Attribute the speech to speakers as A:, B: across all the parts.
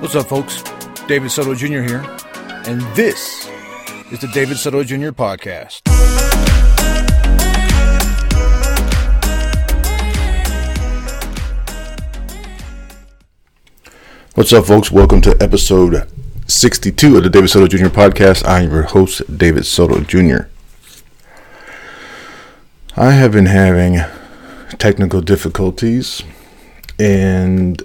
A: What's up, folks? David Soto Jr. here, and this is the David Soto Jr. podcast. What's up, folks? Welcome to episode 62 of the David Soto Jr. podcast. I'm your host, David Soto Jr. I have been having technical difficulties and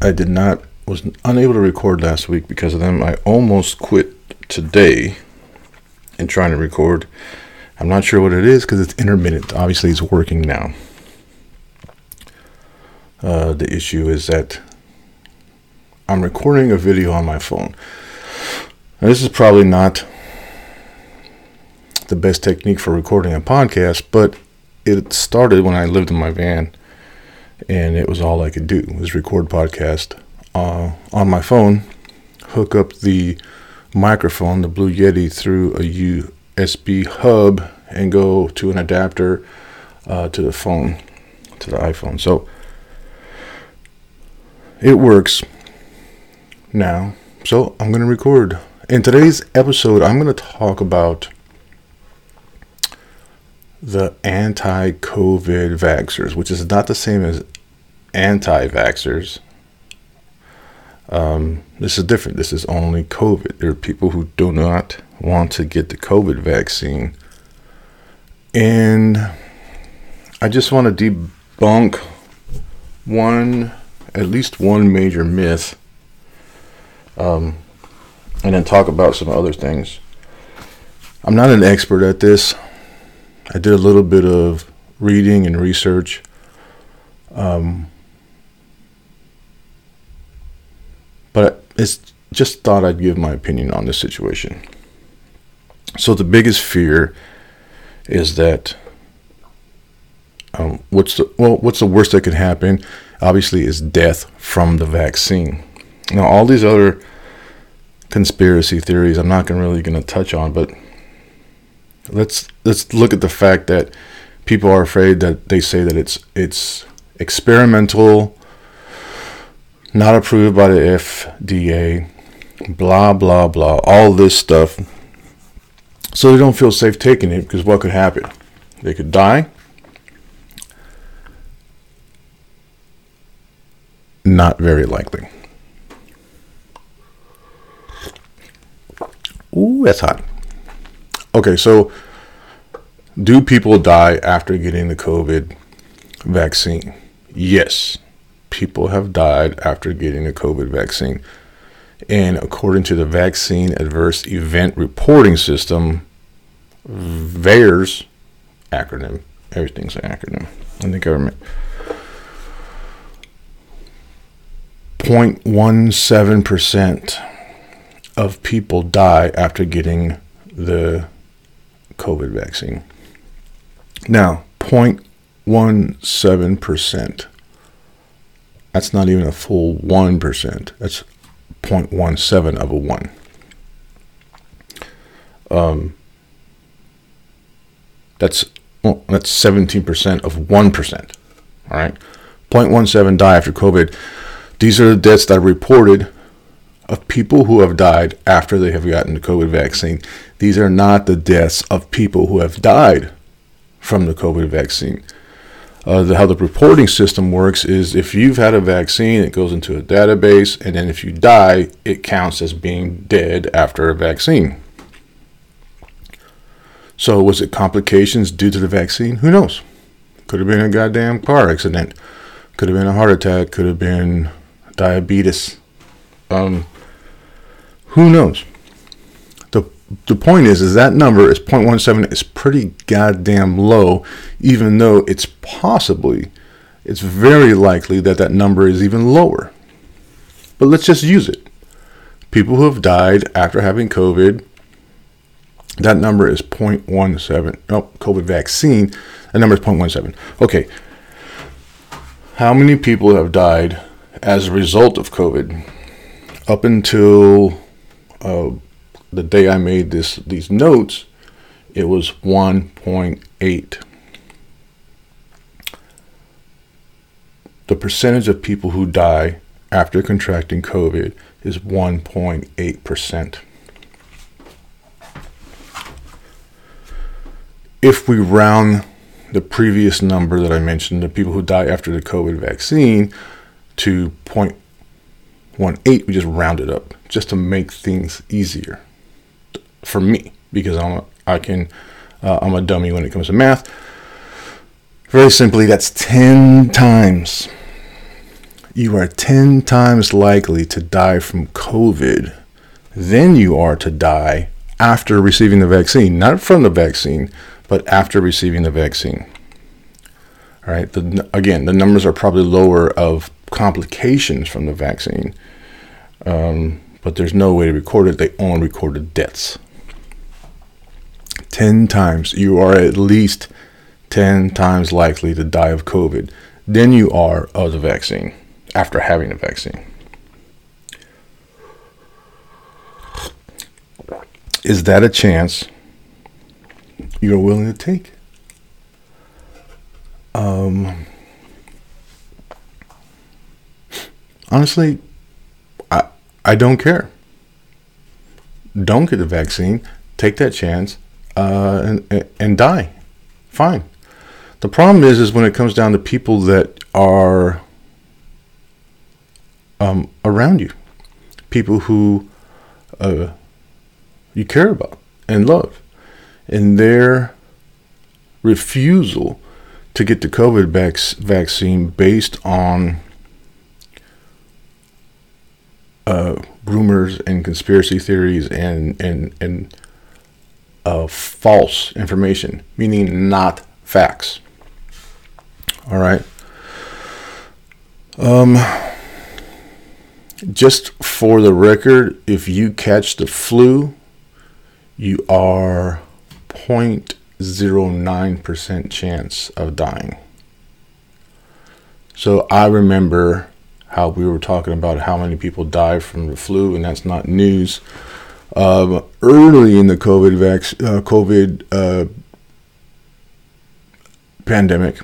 A: I did not was unable to record last week because of them. I almost quit today in trying to record. I'm not sure what it is because it's intermittent. Obviously, it's working now. Uh, the issue is that I'm recording a video on my phone. Now, this is probably not the best technique for recording a podcast, but it started when I lived in my van, and it was all I could do was record podcast uh, on my phone, hook up the microphone, the Blue Yeti, through a USB hub, and go to an adapter uh, to the phone, to the iPhone. So it works now. So I'm going to record. In today's episode, I'm going to talk about the anti COVID vaxxers, which is not the same as anti vaxxers. Um, this is different. This is only COVID. There are people who do not want to get the COVID vaccine. And I just want to debunk one, at least one major myth, um, and then talk about some other things. I'm not an expert at this. I did a little bit of reading and research. Um, but it's just thought I'd give my opinion on this situation. So the biggest fear is that um, what's the well what's the worst that could happen? Obviously, is death from the vaccine. Now, all these other conspiracy theories, I'm not gonna really going to touch on, but let's let's look at the fact that people are afraid that they say that it's it's experimental not approved by the FDA, blah, blah, blah, all this stuff. So they don't feel safe taking it because what could happen? They could die. Not very likely. Ooh, that's hot. Okay, so do people die after getting the COVID vaccine? Yes people have died after getting a COVID vaccine. And according to the Vaccine Adverse Event Reporting System, VAERS acronym, everything's an acronym in the government. 0.17% of people die after getting the COVID vaccine. Now, 0.17% that's not even a full 1%. That's 0.17 of a 1. Um, that's well, that's 17% of 1%. All right. 0.17 die after COVID. These are the deaths that are reported of people who have died after they have gotten the COVID vaccine. These are not the deaths of people who have died from the COVID vaccine uh, the, how the reporting system works is if you've had a vaccine, it goes into a database, and then if you die, it counts as being dead after a vaccine. So, was it complications due to the vaccine? Who knows? Could have been a goddamn car accident. Could have been a heart attack. Could have been diabetes. Um, who knows? The point is, is that number is 0.17 is pretty goddamn low, even though it's possibly, it's very likely that that number is even lower. But let's just use it. People who have died after having COVID, that number is 0.17. Oh, COVID vaccine, that number is 0.17. Okay. How many people have died as a result of COVID? Up until uh, the day I made this these notes, it was 1.8. The percentage of people who die after contracting COVID is 1.8%. If we round the previous number that I mentioned, the people who die after the COVID vaccine, to 0.18, we just round it up just to make things easier for me because I'm a, I can uh, I'm a dummy when it comes to math. Very simply, that's 10 times. You are 10 times likely to die from COVID than you are to die after receiving the vaccine. Not from the vaccine, but after receiving the vaccine. All right. The, again, the numbers are probably lower of complications from the vaccine, um, but there's no way to record it. They only recorded deaths. 10 times. You are at least 10 times likely to die of COVID than you are of the vaccine after having the vaccine. Is that a chance you're willing to take? Um, honestly, I I don't care. Don't get the vaccine. Take that chance uh, and and die. Fine. The problem is, is when it comes down to people that are um, around you, people who uh, you care about and love, and their refusal to get the COVID vac- vaccine based on uh, rumors and conspiracy theories and and and uh, false information, meaning not facts. All right. Um, just for the record, if you catch the flu, you are 0.09% chance of dying. So I remember how we were talking about how many people die from the flu, and that's not news. Um, early in the COVID vac- uh, COVID uh, pandemic,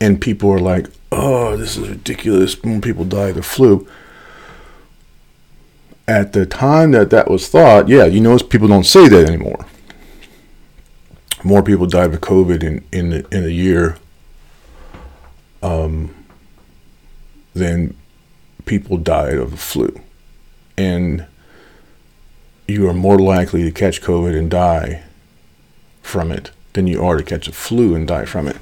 A: and people were like, "Oh, this is ridiculous." When people die of the flu, at the time that that was thought, yeah, you notice people don't say that anymore. More people died of COVID in in in a year um, than people died of the flu and you are more likely to catch COVID and die from it than you are to catch a flu and die from it.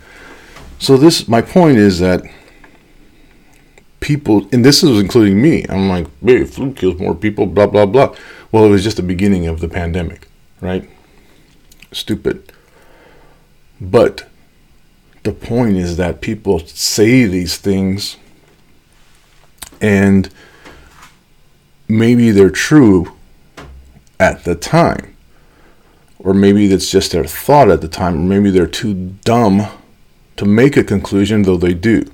A: So this, my point is that people, and this is including me. I'm like, hey, flu kills more people, blah blah blah. Well, it was just the beginning of the pandemic, right? Stupid. But the point is that people say these things and maybe they're true at the time. Or maybe that's just their thought at the time, or maybe they're too dumb to make a conclusion, though they do.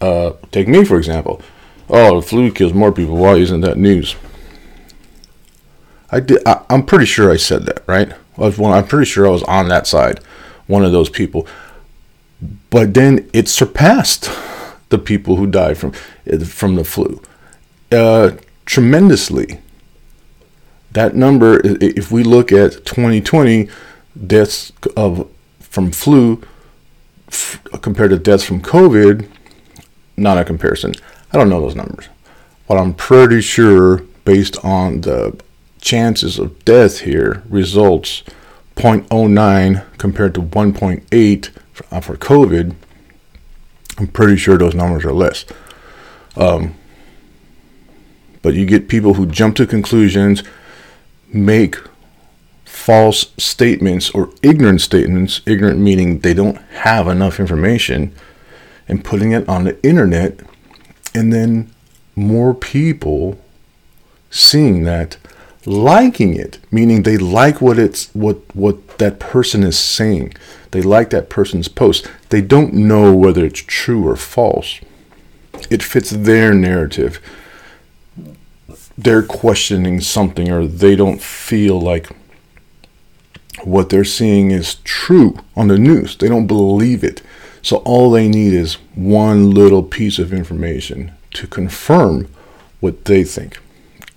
A: Uh, take me, for example. Oh, the flu kills more people. Why isn't that news? I did. I, am pretty sure I said that, right? I was I'm pretty sure I was on that side, one of those people. But then it surpassed the people who died from from the flu uh, tremendously. That number, if we look at 2020 deaths of from flu f- compared to deaths from COVID, not a comparison. I don't know those numbers, but I'm pretty sure based on the chances of death here results 0.09 compared to 1.8 for, uh, for COVID. I'm pretty sure those numbers are less. Um, but you get people who jump to conclusions, make false statements or ignorant statements, ignorant meaning they don't have enough information, and putting it on the internet, and then more people seeing that liking it meaning they like what it's what what that person is saying. They like that person's post. They don't know whether it's true or false. It fits their narrative they're questioning something or they don't feel like what they're seeing is true on the news. They don't believe it. So all they need is one little piece of information to confirm what they think.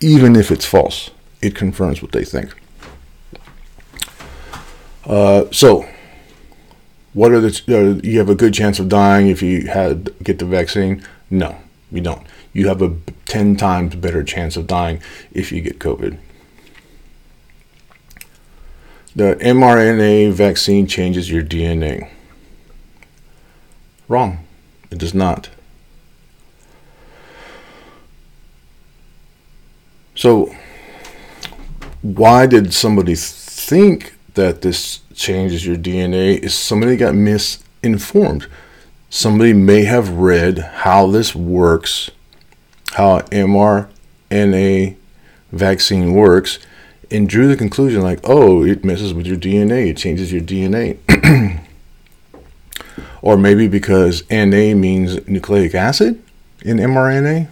A: Even if it's false, it confirms what they think. Uh, so, what are the? Uh, you have a good chance of dying if you had get the vaccine. No, you don't. You have a ten times better chance of dying if you get COVID. The mRNA vaccine changes your DNA. Wrong. It does not. So, why did somebody think that this changes your DNA? Is somebody got misinformed? Somebody may have read how this works, how mRNA vaccine works, and drew the conclusion like, oh, it messes with your DNA, it changes your DNA. or maybe because NA means nucleic acid in mRNA.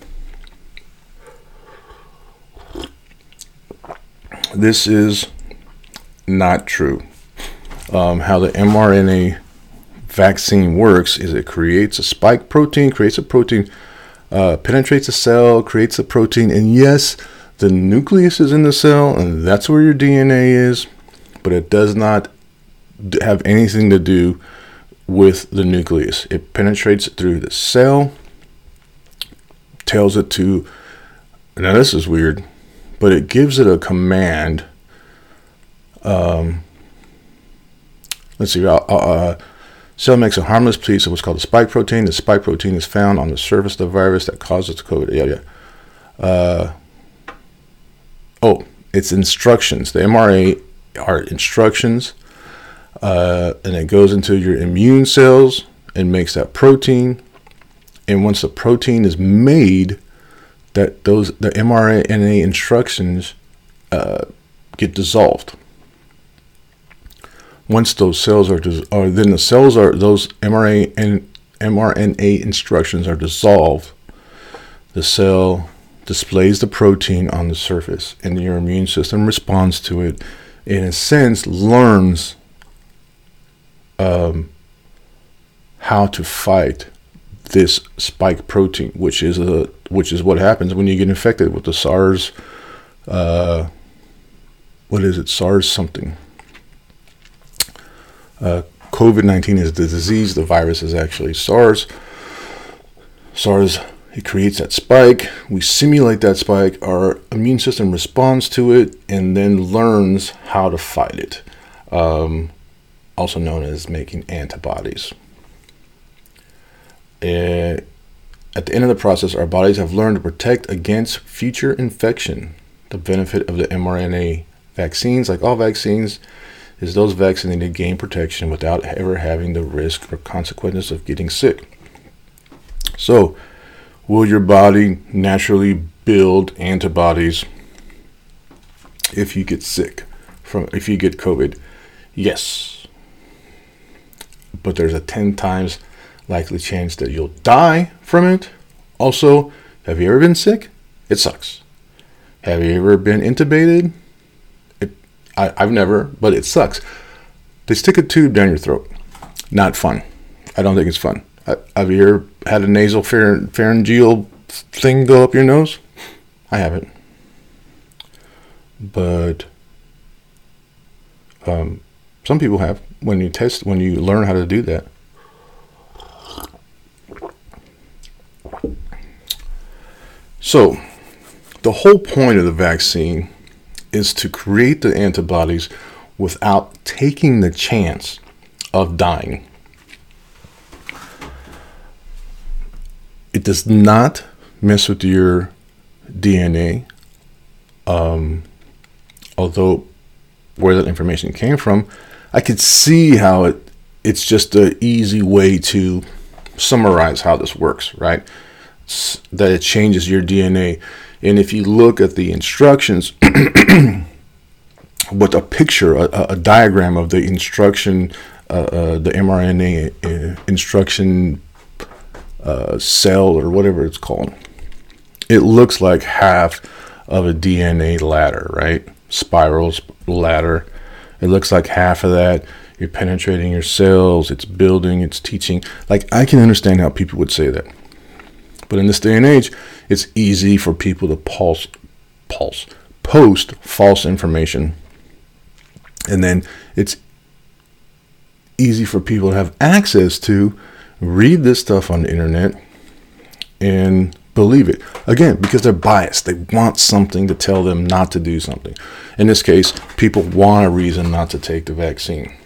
A: This is not true. Um, how the mRNA vaccine works is it creates a spike protein, creates a protein, uh, penetrates a cell, creates a protein, and yes, the nucleus is in the cell, and that's where your DNA is, but it does not have anything to do with the nucleus. It penetrates through the cell, tells it to. Now, this is weird, but it gives it a command. Um, let's see. Uh, uh, cell makes a harmless piece of what's called a spike protein. The spike protein is found on the surface of the virus that causes COVID. Yeah, yeah. Uh, oh, it's instructions. The mRNA are instructions, uh, and it goes into your immune cells and makes that protein. And once the protein is made, that those the mRNA instructions uh, get dissolved. Once those cells are, dis- or then the cells are those mRNA and mRNA instructions are dissolved, the cell displays the protein on the surface, and your immune system responds to it. In a sense, learns um, how to fight this spike protein, which is a which is what happens when you get infected with the SARS. Uh, what is it? SARS something. Uh, COVID nineteen is the disease. The virus is actually SARS. SARS it creates that spike. We simulate that spike. Our immune system responds to it and then learns how to fight it, um, also known as making antibodies. At the end of the process, our bodies have learned to protect against future infection. The benefit of the mRNA vaccines, like all vaccines, is those vaccinated gain protection without ever having the risk or consequences of getting sick. So, will your body naturally build antibodies if you get sick from if you get covid? Yes. But there's a 10 times likely chance that you'll die from it. Also have you ever been sick? It sucks. Have you ever been intubated I, i've never but it sucks they stick a tube down your throat not fun i don't think it's fun have you ever had a nasal pharyngeal thing go up your nose? I haven't. But um, some people have. When you test, when you learn how to do that. So, the whole point of the vaccine is to create the antibodies without taking the chance of dying. it does not mess with your DNA. Um, although where that information came from, I could see how it it's just an easy way to summarize how this works, right? That it changes your DNA. And if you look at the instructions, with a picture, a, a, diagram of the instruction, uh, uh, the mRNA uh, instruction uh, cell or whatever it's called. It looks like half of a DNA ladder, right? Spirals ladder. It looks like half of that you're penetrating your cells, it's building, it's teaching. Like, I can understand how people would say that. But in this day and age, it's easy for people to pulse, pulse, post false information. And then it's easy for people to have access to read this stuff on the internet and believe it. Again, because they're biased. They want something to tell them not to do something. In this case, people want a reason not to take the vaccine.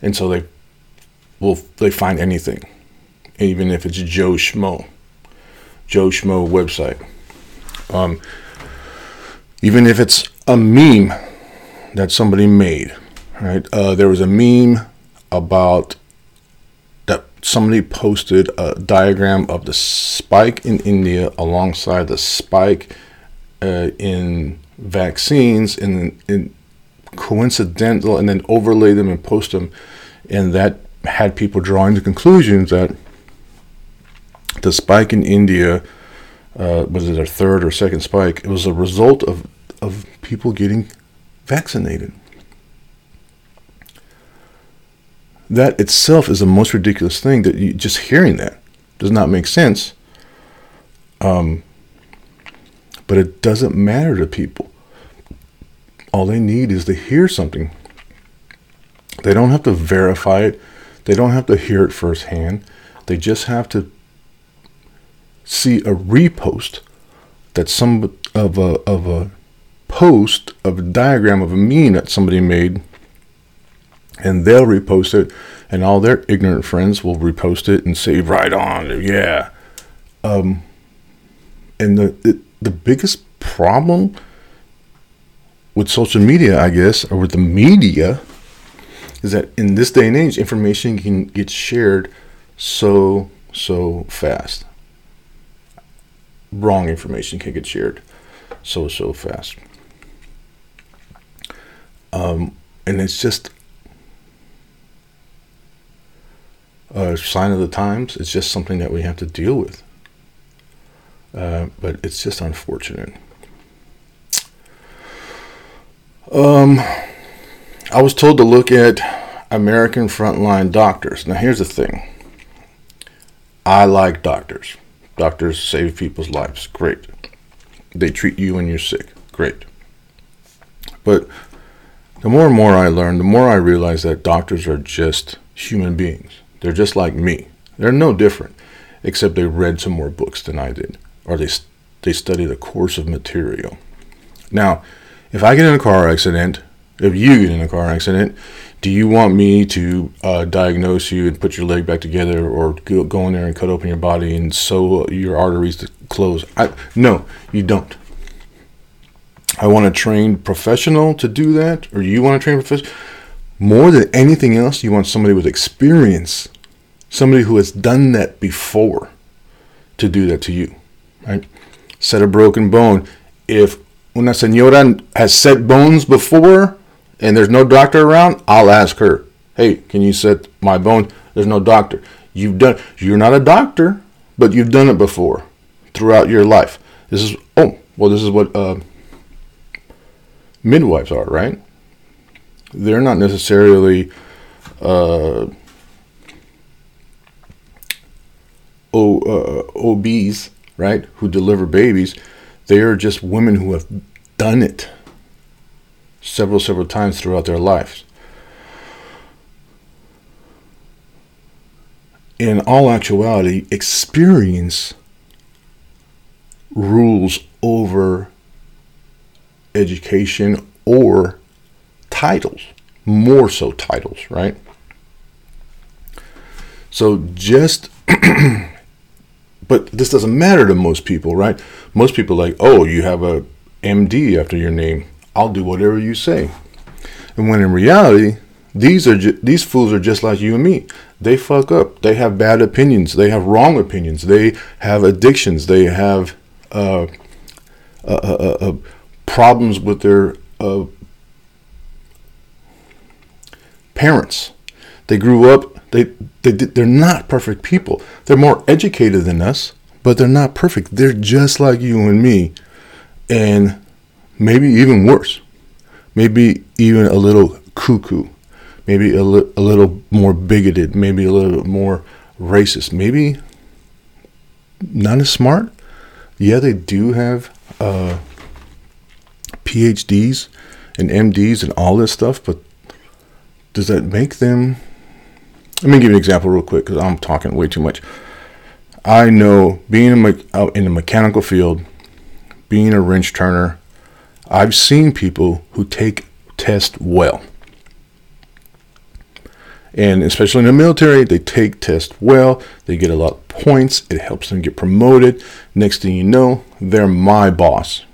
A: And so they will they find anything. Even if it's Joe Schmo. Joe Schmo website. Um, even if it's a meme that somebody made, right? Uh, there was a meme about that somebody posted a diagram of the spike in India alongside the spike uh, in vaccines and, and coincidental and then overlay them and post them and that had people drawing the conclusions that the spike in India uh, was it a third or second spike it was a result of of people getting vaccinated that itself is the most ridiculous thing that you just hearing that does not make sense. Um, but it doesn't matter to people. All they need is to hear something. They don't have to verify it. They don't have to hear it firsthand. They just have to see a repost that some of a of a post of a diagram of a meme that somebody made and they'll repost it, and all their ignorant friends will repost it and say, "Right on, yeah." Um, and the it, the biggest problem with social media, I guess, or with the media, is that in this day and age, information can get shared so so fast. Wrong information can get shared so so fast. Um, and it's just a sign of the times. It's just something that we have to deal with. Uh, but it's just unfortunate. Um, I was told to look at American frontline doctors. Now, here's the thing I like doctors. Doctors save people's lives. Great. They treat you when you're sick. Great. But the more and more I learn, the more I realize that doctors are just human beings. They're just like me. They're no different, except they read some more books than I did, or they they studied a course of material. Now, if I get in a car accident, if you get in a car accident, do you want me to uh, diagnose you and put your leg back together, or go, go in there and cut open your body and sew your arteries to close? I, no, you don't. I want a trained professional to do that, or you want to train professional more than anything else, you want somebody with experience, somebody who has done that before to do that to you, right? Set a broken bone. If una señora has set bones before and there's no doctor around, I'll ask her, hey, can you set my bone? There's no doctor. You've done, you're not a doctor, but you've done it before throughout your life. This is, oh, well, this is what uh, midwives are, right? they're not necessarily uh, o, uh, OBs, right, who deliver babies. They are just women who have done it several, several times throughout their lives. In all actuality, experience rules over education or titles, more so titles, right? So just, but this doesn't matter to most people, right? Most people like, oh, you have a MD after your name. I'll do whatever you say. And when in reality, these are ju- these fools are just like you and me. They fuck up. They have bad opinions. They have wrong opinions. They have addictions. They have uh, uh, uh, uh problems with their uh, parents. They grew up, they, they, they're not perfect people. They're more educated than us, but they're not perfect. They're just like you and me, and maybe even worse. Maybe even a little cuckoo, maybe a, li- a little more bigoted, maybe a little more racist, maybe not as smart. Yeah, they do have uh, PhDs and MDs and all this stuff, but does that make them? Let me give you an example real quick because I'm talking way too much. I know being in, out in the mechanical field, being a wrench turner, I've seen people who take tests well. And especially in the military, they take tests well. They get a lot of points. It helps them get promoted. Next thing you know, they're my boss.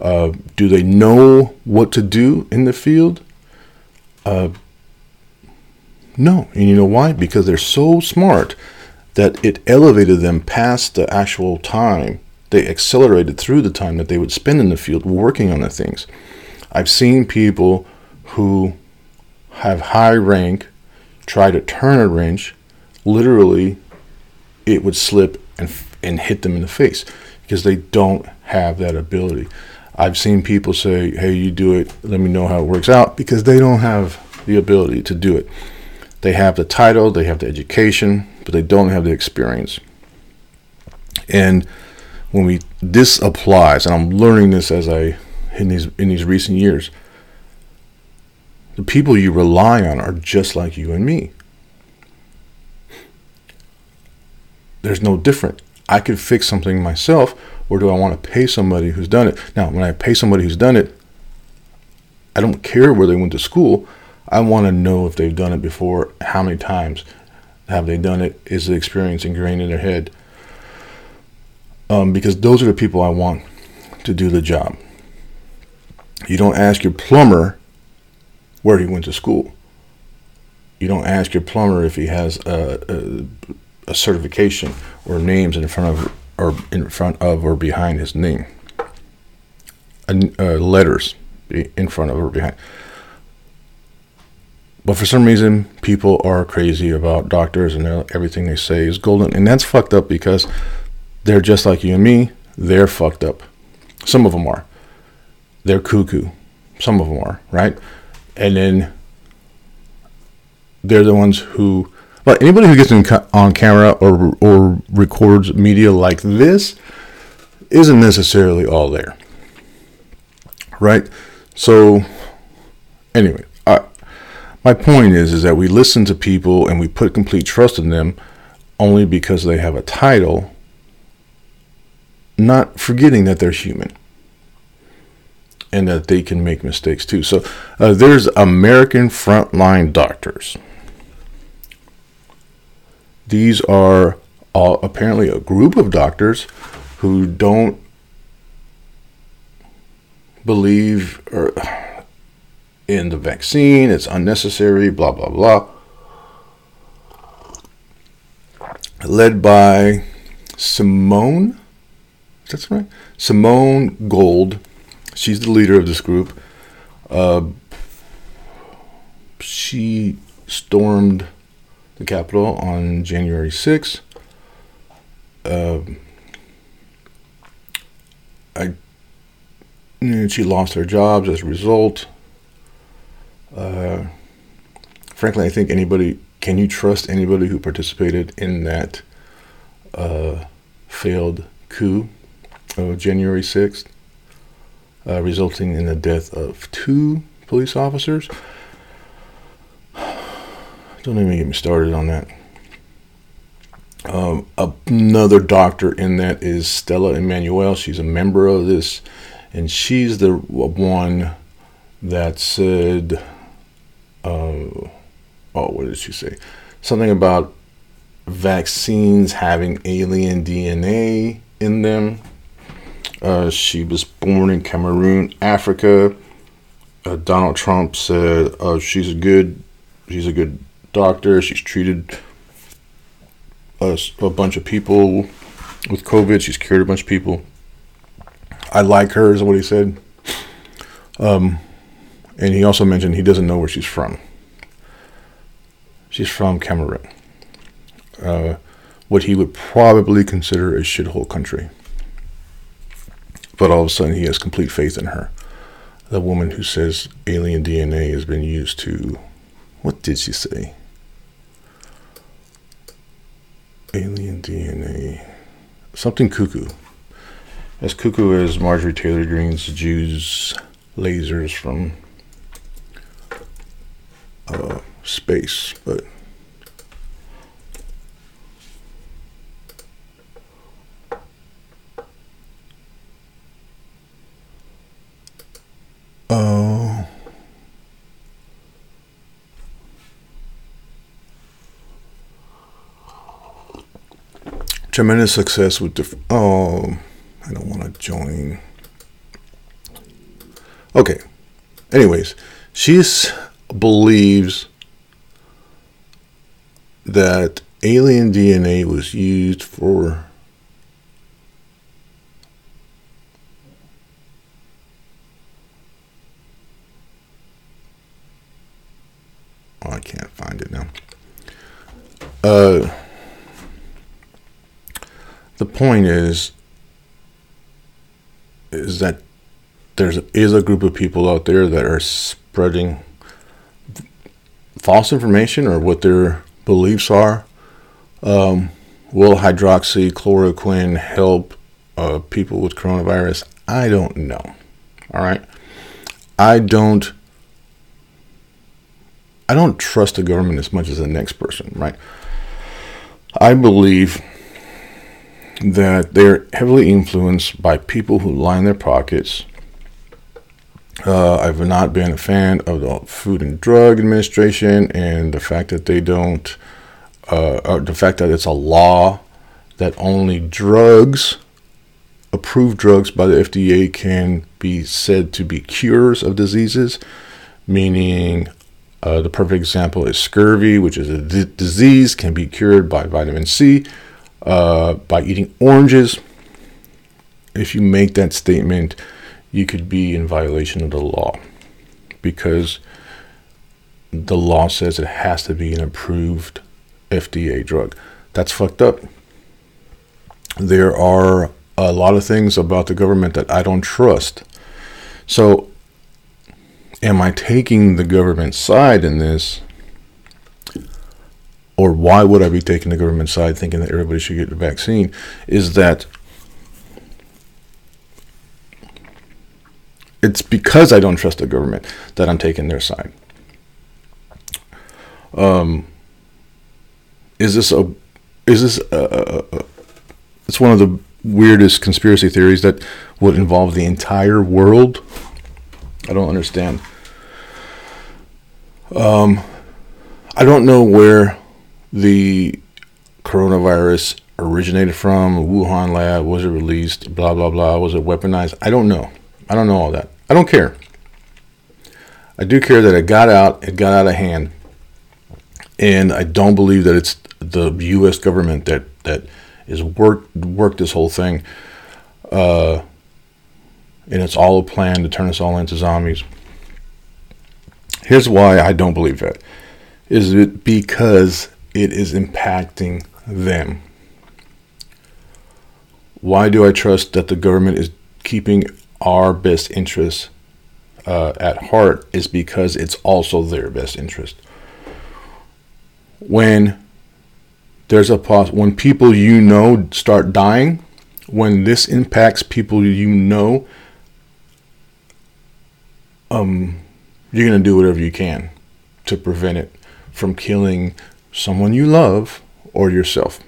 A: Uh, do they know what to do in the field? Uh, no. And you know why? Because they're so smart that it elevated them past the actual time. They accelerated through the time that they would spend in the field working on the things. I've seen people who have high rank try to turn a wrench, literally, it would slip and, and hit them in the face because they don't have that ability. I've seen people say, hey, you do it, let me know how it works out because they don't have the ability to do it. They have the title, they have the education, but they don't have the experience. And when we this applies, and I'm learning this as I in these in these recent years, the people you rely on are just like you and me. There's no different. I could fix something myself, or do I want to pay somebody who's done it? Now, when I pay somebody who's done it, I don't care where they went to school. I want to know if they've done it before, how many times have they done it, is the experience ingrained in their head. Um, because those are the people I want to do the job. You don't ask your plumber where he went to school. You don't ask your plumber if he has a, a, a certification or names in front of or in front of or behind his name. Uh, letters in front of or behind. But for some reason, people are crazy about doctors and everything they say is golden. And that's fucked up because they're just like you and me. They're fucked up. Some of them are. They're cuckoo. Some of them are, right? and then they're the ones who but anybody who gets on camera or or records media like this isn't necessarily all there right so anyway my point is is that we listen to people and we put complete trust in them only because they have a title not forgetting that they're human and that they can make mistakes too. So uh, there's American Frontline Doctors. These are all, apparently a group of doctors who don't believe or in the vaccine. It's unnecessary. Blah blah blah. Led by Simone. That's right. Simone Gold she's the leader of this group. Uh, she stormed the Capitol on January 6th. Uh, I, she lost her jobs as a result. Uh, frankly, I think anybody can you trust anybody who participated in that uh, failed coup of January 6th? uh, resulting in the death of two police officers. Don't even get me started on that. Um, another doctor in that is Stella Immanuel. She's a member of this, and she's the one that said, uh, "Oh, what did she say? Something about vaccines having alien DNA in them." Uh, she was born in Cameroon, Africa. Uh, Donald Trump said uh, she's a good, she's a good doctor. She's treated a, a bunch of people with COVID. She's cured a bunch of people. I like her, is what he said. Um, and he also mentioned he doesn't know where she's from. She's from Cameroon, uh, what he would probably consider a shithole country but all of a sudden he has complete faith in her. the woman who says alien DNA has been used to. What did she say? Alien DNA. Something cuckoo. As cuckoo as Marjorie Taylor Greene's Jews lasers from uh, space, but Oh. Tremendous success with the. Oh, I don't want to join. Okay. Anyways, she believes that alien DNA was used for Oh, I can't find it now. Uh, the point is, is that there's is a group of people out there that are spreading false information or what their beliefs are. Um, will hydroxychloroquine help uh, people with coronavirus? I don't know. All right. I don't I don't trust the government as much as the next person, right? I believe that they're heavily influenced by people who line their pockets. Uh, I've not been a fan of the Food and Drug Administration and the fact that they don't, uh, the fact that it's a law that only drugs, approved drugs by the FDA, can be said to be cures of diseases, meaning uh, the perfect example is scurvy, which is a d- disease, can be cured by vitamin C, uh, by eating oranges. If you make that statement, you could be in violation of the law because the law says it has to be an approved FDA drug. That's fucked up. There are a lot of things about the government that I don't trust. So am I taking the government side in this? Or why would I be taking the government side thinking that everybody should get the vaccine? Is that it's because I don't trust the government that I'm taking their side. Um, is this a is this a, a, a, it's one of the weirdest conspiracy theories that would involve the entire world I don't understand. Um, I don't know where the coronavirus originated from, Wuhan lab, was it released, blah, blah, blah, was it weaponized? I don't know. I don't know all that. I don't care. I do care that it got out, it got out of hand. And I don't believe that it's the U.S. government that, that is worked, worked this whole thing. Uh, and it's all a plan to turn us all into zombies. Here's why I don't believe that. Is it because it is impacting them? Why do I trust that the government is keeping our best interests uh, at heart? Is because it's also their best interest. When there's a pos- when people you know start dying, when this impacts people you know, um, you're going to do whatever you can to prevent it from killing someone you love or yourself.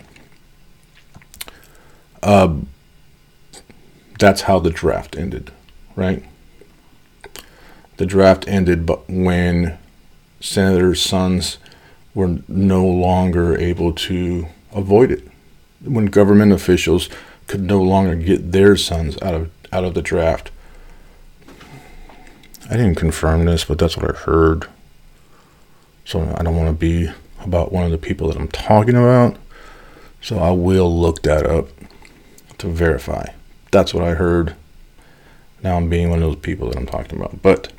A: Uh, that's how the draft ended, right? The draft ended but when senators' sons were no longer able to avoid it. When government officials could no longer get their sons out of out of the draft I didn't confirm this, but that's what I heard. So I don't want to be about one of the people that I'm talking about. So I will look that up to verify. That's what I heard. Now I'm being one of those people that I'm talking about. But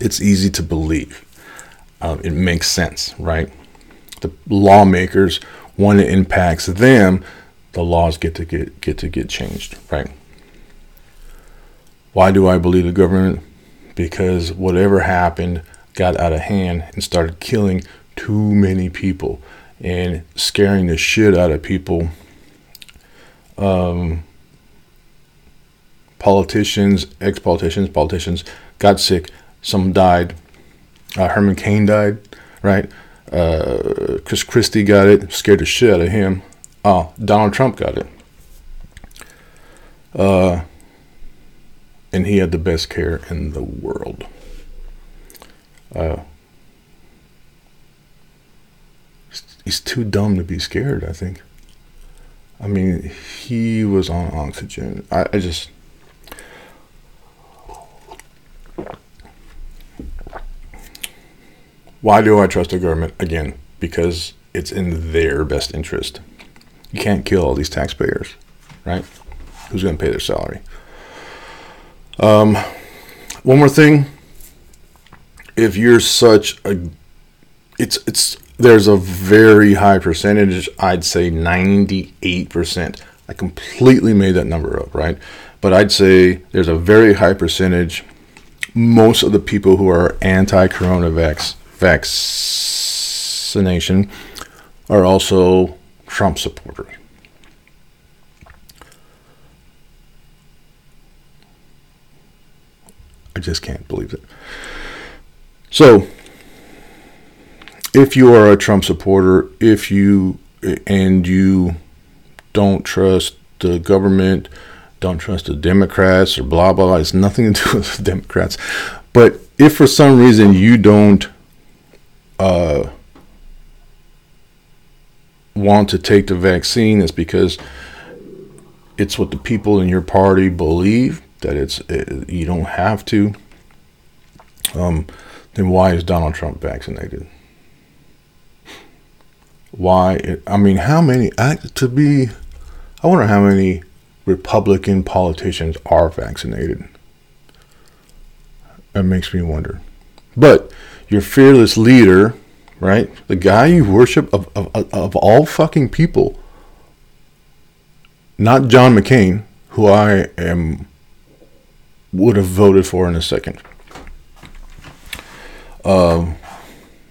A: it's easy to believe. Uh, it makes sense, right? The lawmakers, when it impacts them, the laws get to get get to get changed, right? Why do I believe the government? Because whatever happened got out of hand and started killing too many people and scaring the shit out of people. Um, politicians, ex politicians, politicians got sick. Some died. Uh, Herman Cain died, right? Uh, Chris Christie got it, scared the shit out of him. Oh, Donald Trump got it. Uh, and he had the best care in the world. Uh, he's too dumb to be scared, I think. I mean, he was on oxygen. I, I just. Why do I trust the government? Again, because it's in their best interest. You can't kill all these taxpayers, right? Who's going to pay their salary? Um, one more thing. If you're such a, it's it's there's a very high percentage. I'd say 98 percent. I completely made that number up, right? But I'd say there's a very high percentage. Most of the people who are anti-corona vax, vaccination are also Trump supporters. I just can't believe it. So, if you are a Trump supporter, if you and you don't trust the government, don't trust the Democrats or blah blah, blah it's nothing to do with the Democrats. But if for some reason you don't uh, want to take the vaccine, it's because it's what the people in your party believe that it's it, you don't have to, um, then why is Donald Trump vaccinated? Why? I mean, how many? To be, I wonder how many Republican politicians are vaccinated. That makes me wonder. But your fearless leader, right? The guy you worship of, of, of all fucking people, not John McCain, who I am would have voted for in a second. Um,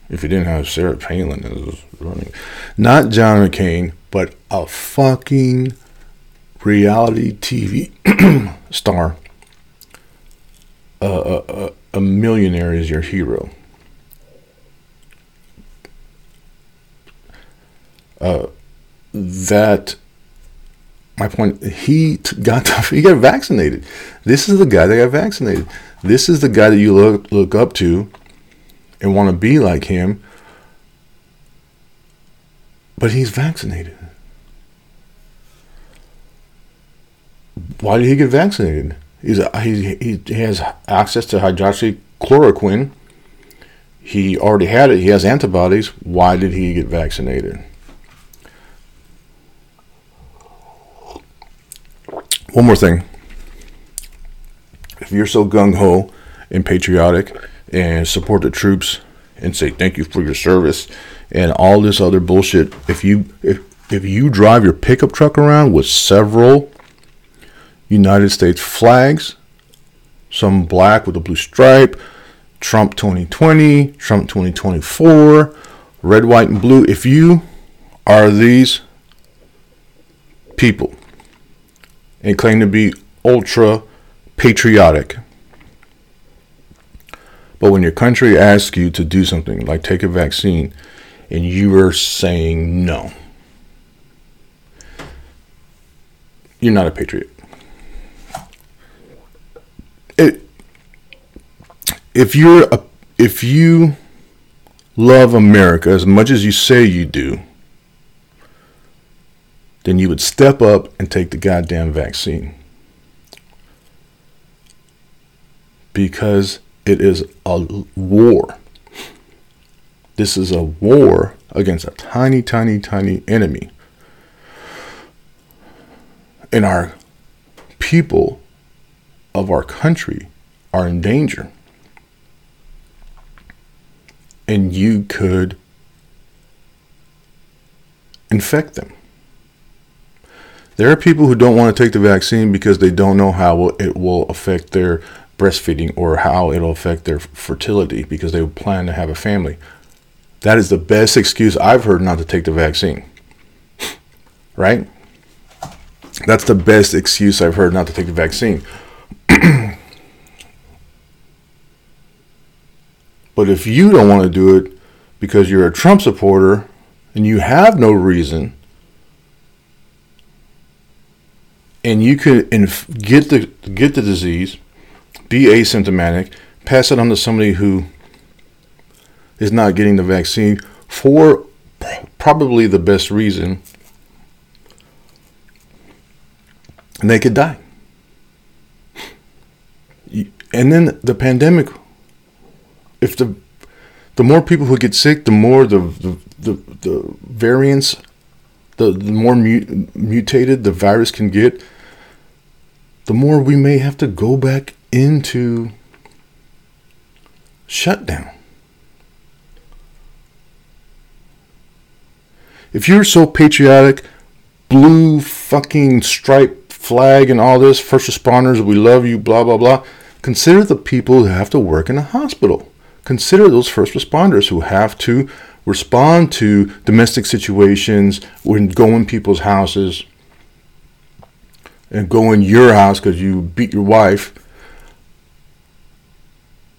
A: if you didn't have Sarah Palin as running, not John McCain, but a fucking reality TV star. Uh, a, a millionaire is your hero. Uh, that my point he got he got vaccinated. This is the guy that got vaccinated. This is the guy that you look look up to and want to be like him. But he's vaccinated. Why did he get vaccinated? He's he, he has access to hydroxychloroquine. He already had it. He has antibodies. Why did he get vaccinated One more thing. If you're so gung ho and patriotic and support the troops and say thank you for your service and all this other bullshit, if you if if you drive your pickup truck around with several United States flags, some black with a blue stripe, Trump 2020, Trump 2024, red, white, and blue. If you are these people and claim to be ultra patriotic. But when your country asks you to do something like take a vaccine and you are saying no, you're not a patriot. It, if you're a, if you love America as much as you say you do, then you would step up and take the goddamn vaccine. Because it is a war. This is a war against a tiny, tiny, tiny enemy. And our people of our country are in danger. And you could infect them. There are people who don't want to take the vaccine because they don't know how it will affect their breastfeeding or how it'll affect their fertility because they plan to have a family. That is the best excuse I've heard not to take the vaccine. Right? That's the best excuse I've heard not to take the vaccine. but if you don't want to do it because you're a Trump supporter and you have no reason and you could inf- get the get the disease, be asymptomatic, pass it on to somebody who is not getting the vaccine for probably the best reason, and they could die. And then the pandemic, if the the more people who get sick, the more the the, the, the variants, the, more mu- mutated the virus can get, the more we may have to go back into shutdown. If you're so patriotic, blue fucking stripe flag and all this, first responders, we love you, blah, blah, blah, consider the people who have to work in a hospital. Consider those first responders who have to respond to domestic situations, when go in people's houses, and go in your house because you beat your wife.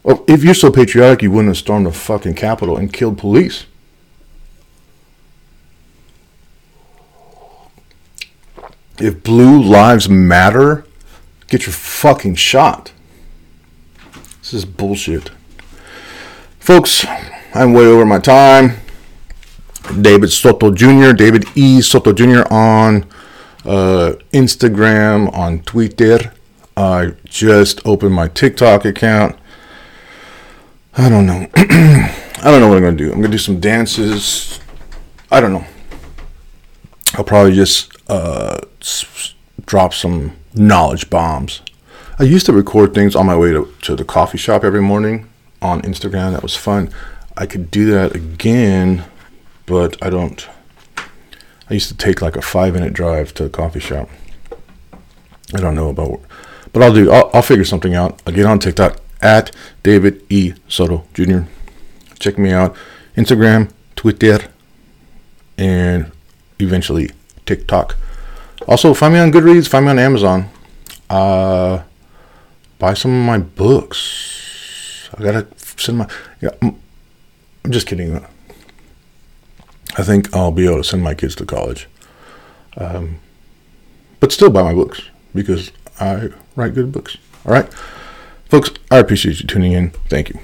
A: Well, if you're so patriotic, you wouldn't have stormed the fucking Capitol and killed police. If blue lives matter, get your fucking shot. This is bullshit. Folks, I'm way over my time. David Soto Jr., David E. Soto Jr. on uh, Instagram, on Twitter. I just opened my TikTok account. I don't know. I don't know what I'm going to do. I'm going to do some dances. I don't know. I'll probably just uh, s- drop some knowledge bombs. I used to record things on my way to, to the coffee shop every morning on Instagram. That was fun. I could do that again, but I don't. I used to take like a five minute drive to a coffee shop. I don't know about, but I'll do. I'll, I'll figure something out. I'll get on TikTok at David E Soto Jr. Check me out, Instagram, Twitter, and eventually TikTok. Also, find me on Goodreads. Find me on Amazon. Uh, buy some of my books. I gotta send my. Yeah, I'm just kidding. I think I'll be able to send my kids to college. Um, but still buy my books because I write good books. All right. Folks, I appreciate you tuning in. Thank you.